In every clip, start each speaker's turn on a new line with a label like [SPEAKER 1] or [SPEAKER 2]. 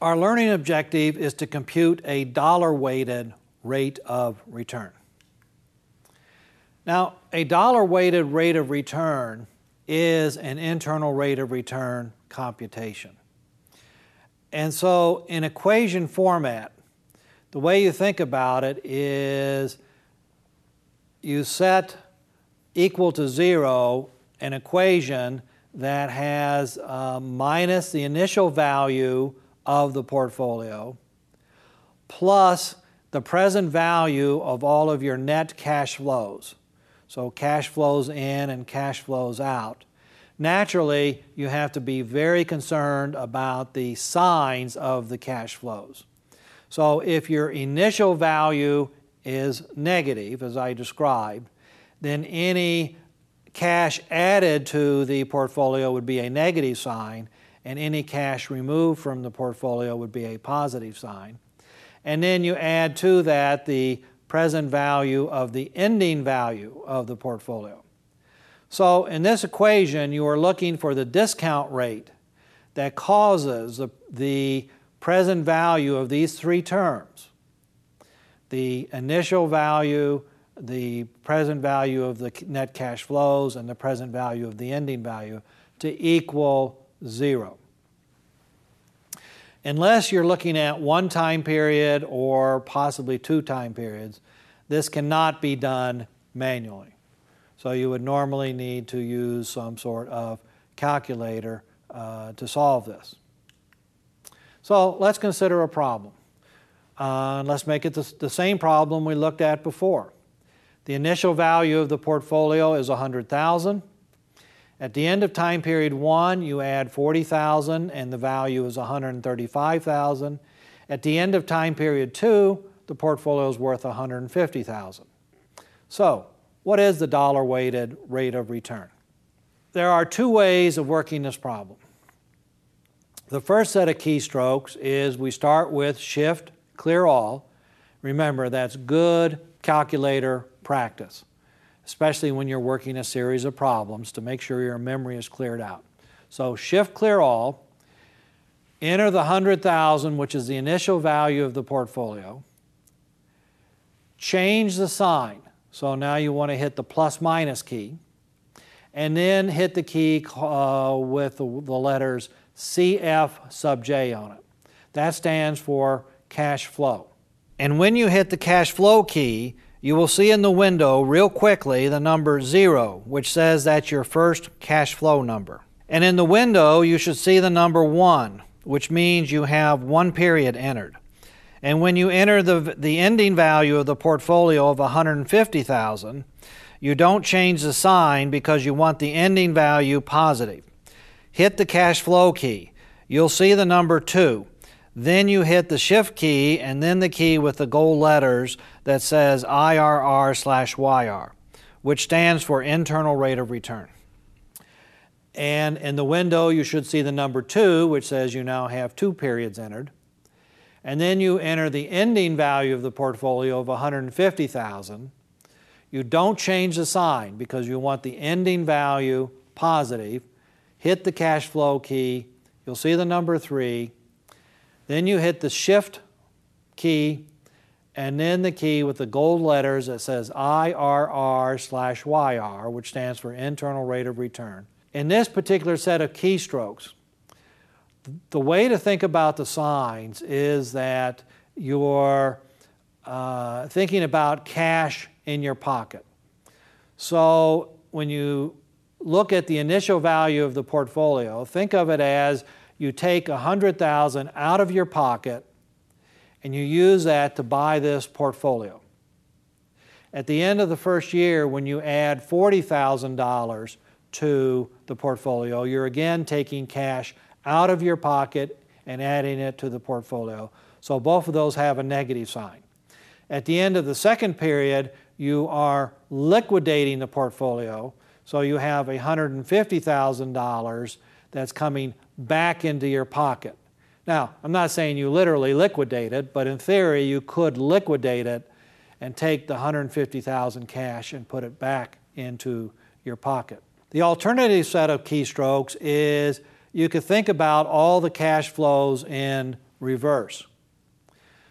[SPEAKER 1] Our learning objective is to compute a dollar weighted rate of return. Now, a dollar weighted rate of return is an internal rate of return computation. And so, in equation format, the way you think about it is you set equal to zero an equation that has uh, minus the initial value of the portfolio plus the present value of all of your net cash flows. So, cash flows in and cash flows out. Naturally, you have to be very concerned about the signs of the cash flows. So, if your initial value is negative, as I described, then any cash added to the portfolio would be a negative sign, and any cash removed from the portfolio would be a positive sign. And then you add to that the present value of the ending value of the portfolio. So in this equation, you are looking for the discount rate that causes the, the present value of these three terms the initial value, the present value of the net cash flows, and the present value of the ending value to equal zero. Unless you're looking at one time period or possibly two time periods, this cannot be done manually. So you would normally need to use some sort of calculator uh, to solve this. So let's consider a problem. Uh, let's make it the, the same problem we looked at before. The initial value of the portfolio is 100,000. At the end of time period 1, you add 40,000 and the value is 135,000. At the end of time period 2, the portfolio is worth 150,000. So, what is the dollar weighted rate of return? There are two ways of working this problem. The first set of keystrokes is we start with shift clear all. Remember, that's good calculator practice, especially when you're working a series of problems to make sure your memory is cleared out. So shift clear all, enter the 100,000, which is the initial value of the portfolio, change the sign. So now you want to hit the plus minus key, and then hit the key uh, with the, the letters CF sub J on it. That stands for cash flow. And when you hit the cash flow key, you will see in the window real quickly the number zero, which says that's your first cash flow number. And in the window, you should see the number one, which means you have one period entered. And when you enter the, the ending value of the portfolio of 150,000, you don't change the sign because you want the ending value positive. Hit the cash flow key. You'll see the number 2. Then you hit the shift key and then the key with the gold letters that says IRR slash YR, which stands for internal rate of return. And in the window, you should see the number two, which says you now have two periods entered. And then you enter the ending value of the portfolio of 150,000. You don't change the sign because you want the ending value positive. Hit the cash flow key. You'll see the number three then you hit the shift key and then the key with the gold letters that says IRR slash YR, which stands for internal rate of return. In this particular set of keystrokes, the way to think about the signs is that you're uh, thinking about cash in your pocket. So when you look at the initial value of the portfolio, think of it as you take 100,000 out of your pocket and you use that to buy this portfolio. At the end of the first year, when you add $40,000 to the portfolio, you're again taking cash out of your pocket and adding it to the portfolio. So both of those have a negative sign. At the end of the second period, you are liquidating the portfolio. So you have $150,000 that's coming back into your pocket. Now, I'm not saying you literally liquidate it, but in theory, you could liquidate it and take the 150,000 cash and put it back into your pocket. The alternative set of keystrokes is you could think about all the cash flows in reverse.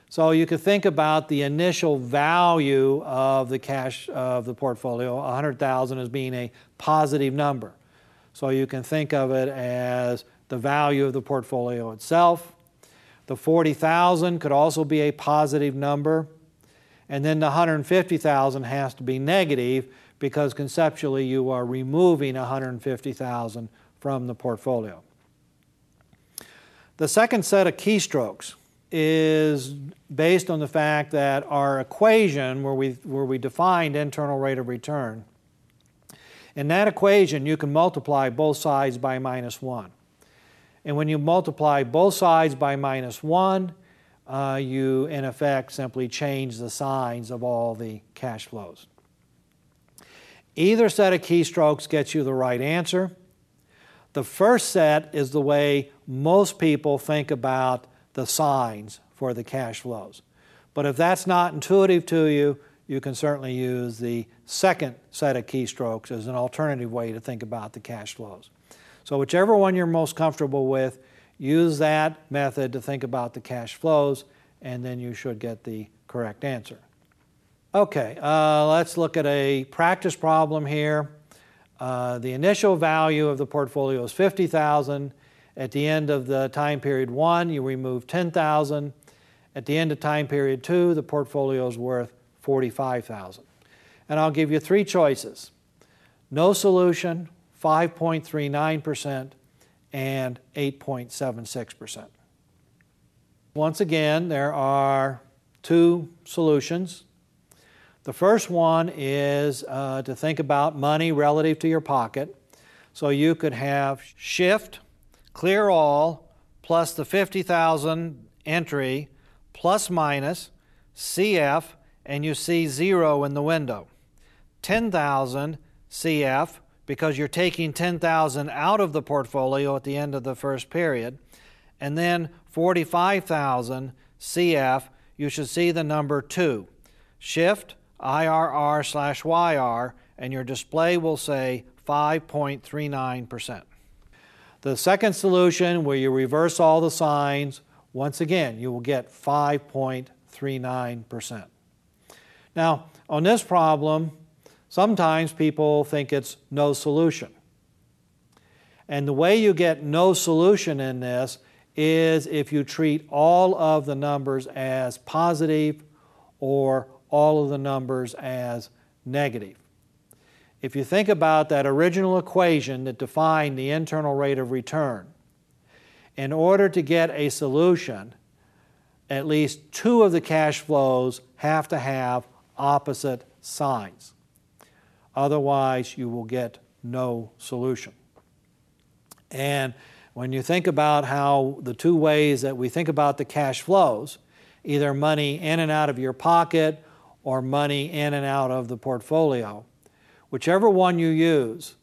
[SPEAKER 1] So you could think about the initial value of the cash of the portfolio, 100,000 as being a positive number. So you can think of it as the value of the portfolio itself. The 40,000 could also be a positive number. And then the 150,000 has to be negative because conceptually you are removing 150,000 from the portfolio. The second set of keystrokes is based on the fact that our equation where we, where we defined internal rate of return, in that equation you can multiply both sides by minus 1. And when you multiply both sides by minus 1, uh, you in effect simply change the signs of all the cash flows. Either set of keystrokes gets you the right answer. The first set is the way most people think about the signs for the cash flows. But if that's not intuitive to you, you can certainly use the second set of keystrokes as an alternative way to think about the cash flows. So, whichever one you're most comfortable with, use that method to think about the cash flows, and then you should get the correct answer. Okay, uh, let's look at a practice problem here. Uh, the initial value of the portfolio is 50,000. At the end of the time period one, you remove 10,000. At the end of time period two, the portfolio is worth 45,000. And I'll give you three choices. No solution, 5.39%, and 8.76%. Once again, there are two solutions. The first one is uh, to think about money relative to your pocket. So you could have shift, clear all, plus the 50,000 entry, plus minus, CF, and you see zero in the window. 10,000 CF, because you're taking 10,000 out of the portfolio at the end of the first period. And then 45,000 CF, you should see the number 2. Shift, IRR slash YR, and your display will say 5.39%. The second solution, where you reverse all the signs, once again, you will get 5.39%. Now, on this problem, sometimes people think it's no solution. And the way you get no solution in this is if you treat all of the numbers as positive or all of the numbers as negative. If you think about that original equation that defined the internal rate of return, in order to get a solution, at least two of the cash flows have to have opposite signs. Otherwise, you will get no solution. And when you think about how the two ways that we think about the cash flows, either money in and out of your pocket or money in and out of the portfolio. Whichever one you use,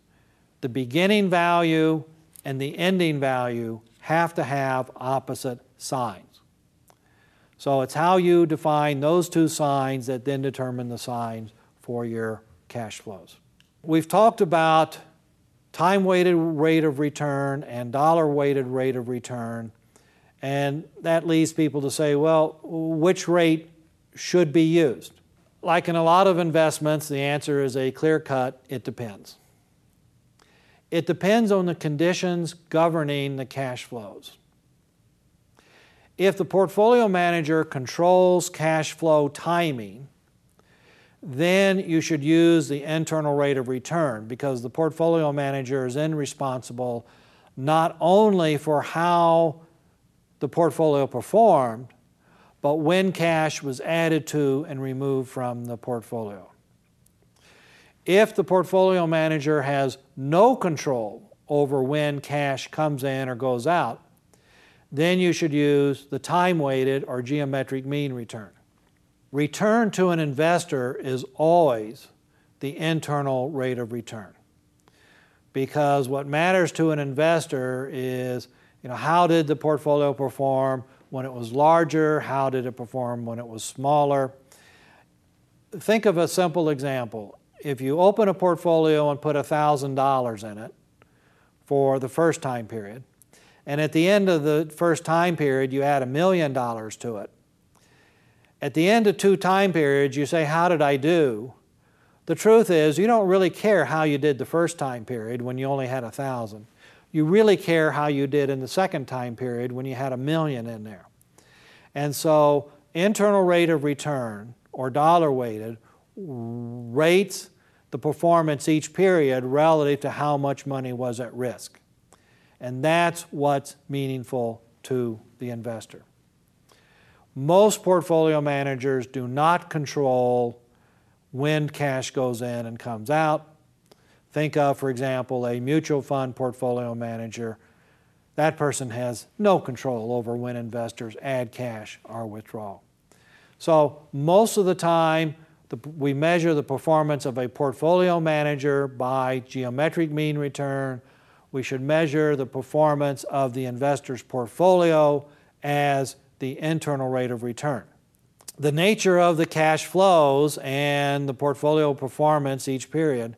[SPEAKER 1] the beginning value and the ending value have to have opposite signs. So it's how you define those two signs that then determine the signs for your cash flows. We've talked about time weighted rate of return and dollar weighted rate of return, and that leads people to say, well, which rate should be used? Like in a lot of investments, the answer is a clear cut it depends. It depends on the conditions governing the cash flows. If the portfolio manager controls cash flow timing, then you should use the internal rate of return because the portfolio manager is then responsible not only for how the portfolio performed, but when cash was added to and removed from the portfolio. If the portfolio manager has no control over when cash comes in or goes out, then you should use the time weighted or geometric mean return. Return to an investor is always the internal rate of return. Because what matters to an investor is you know, how did the portfolio perform when it was larger? How did it perform when it was smaller? Think of a simple example. If you open a portfolio and put $1,000 in it for the first time period, and at the end of the first time period, you add a million dollars to it. At the end of two time periods, you say, How did I do? The truth is, you don't really care how you did the first time period when you only had a thousand. You really care how you did in the second time period when you had a million in there. And so, internal rate of return or dollar weighted rates the performance each period relative to how much money was at risk. And that's what's meaningful to the investor. Most portfolio managers do not control when cash goes in and comes out. Think of, for example, a mutual fund portfolio manager. That person has no control over when investors add cash or withdraw. So, most of the time, the, we measure the performance of a portfolio manager by geometric mean return. We should measure the performance of the investor's portfolio as the internal rate of return. The nature of the cash flows and the portfolio performance each period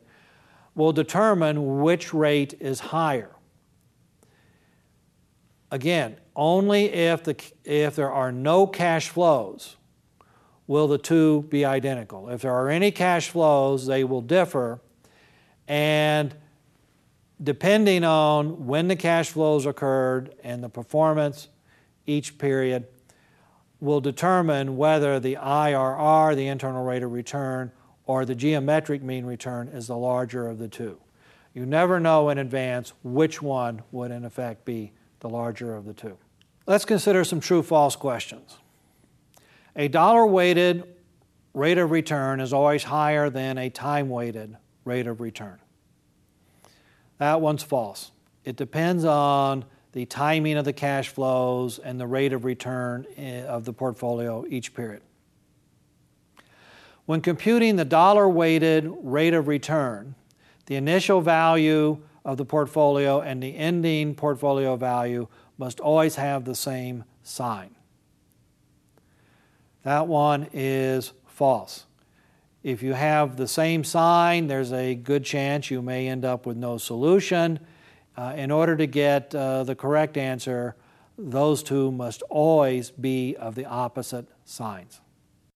[SPEAKER 1] will determine which rate is higher. Again, only if, the, if there are no cash flows will the two be identical. If there are any cash flows, they will differ. And depending on when the cash flows occurred and the performance each period, will determine whether the IRR, the internal rate of return, or the geometric mean return is the larger of the two. You never know in advance which one would in effect be the larger of the two. Let's consider some true false questions. A dollar weighted rate of return is always higher than a time weighted rate of return. That one's false. It depends on the timing of the cash flows and the rate of return eh, of the portfolio each period. When computing the dollar weighted rate of return, the initial value of the portfolio and the ending portfolio value must always have the same sign. That one is false. If you have the same sign, there's a good chance you may end up with no solution. Uh, in order to get uh, the correct answer, those two must always be of the opposite signs.